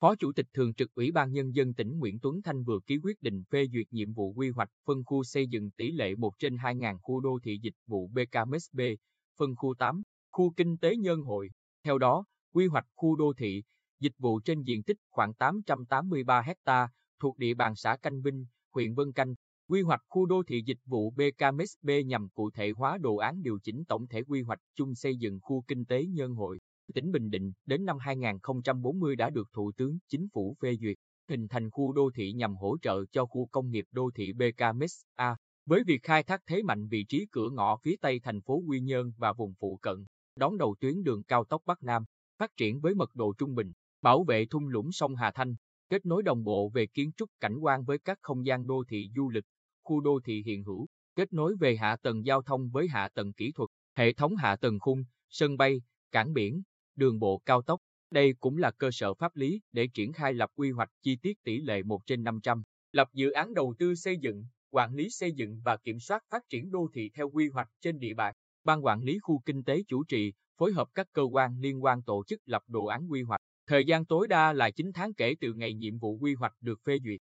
Phó Chủ tịch Thường trực Ủy ban Nhân dân tỉnh Nguyễn Tuấn Thanh vừa ký quyết định phê duyệt nhiệm vụ quy hoạch phân khu xây dựng tỷ lệ 1 trên 2.000 khu đô thị dịch vụ BKMSB, phân khu 8, khu kinh tế nhân hội. Theo đó, quy hoạch khu đô thị, dịch vụ trên diện tích khoảng 883 ha thuộc địa bàn xã Canh Vinh, huyện Vân Canh. Quy hoạch khu đô thị dịch vụ BKMSB nhằm cụ thể hóa đồ án điều chỉnh tổng thể quy hoạch chung xây dựng khu kinh tế nhân hội tỉnh Bình Định đến năm 2040 đã được Thủ tướng Chính phủ phê duyệt, hình thành khu đô thị nhằm hỗ trợ cho khu công nghiệp đô thị BKMSA, với việc khai thác thế mạnh vị trí cửa ngõ phía tây thành phố Quy Nhơn và vùng phụ cận, đón đầu tuyến đường cao tốc Bắc Nam, phát triển với mật độ trung bình, bảo vệ thung lũng sông Hà Thanh, kết nối đồng bộ về kiến trúc cảnh quan với các không gian đô thị du lịch, khu đô thị hiện hữu, kết nối về hạ tầng giao thông với hạ tầng kỹ thuật, hệ thống hạ tầng khung, sân bay, cảng biển, đường bộ cao tốc. Đây cũng là cơ sở pháp lý để triển khai lập quy hoạch chi tiết tỷ lệ 1 trên 500, lập dự án đầu tư xây dựng, quản lý xây dựng và kiểm soát phát triển đô thị theo quy hoạch trên địa bàn. Ban quản lý khu kinh tế chủ trì, phối hợp các cơ quan liên quan tổ chức lập đồ án quy hoạch. Thời gian tối đa là 9 tháng kể từ ngày nhiệm vụ quy hoạch được phê duyệt.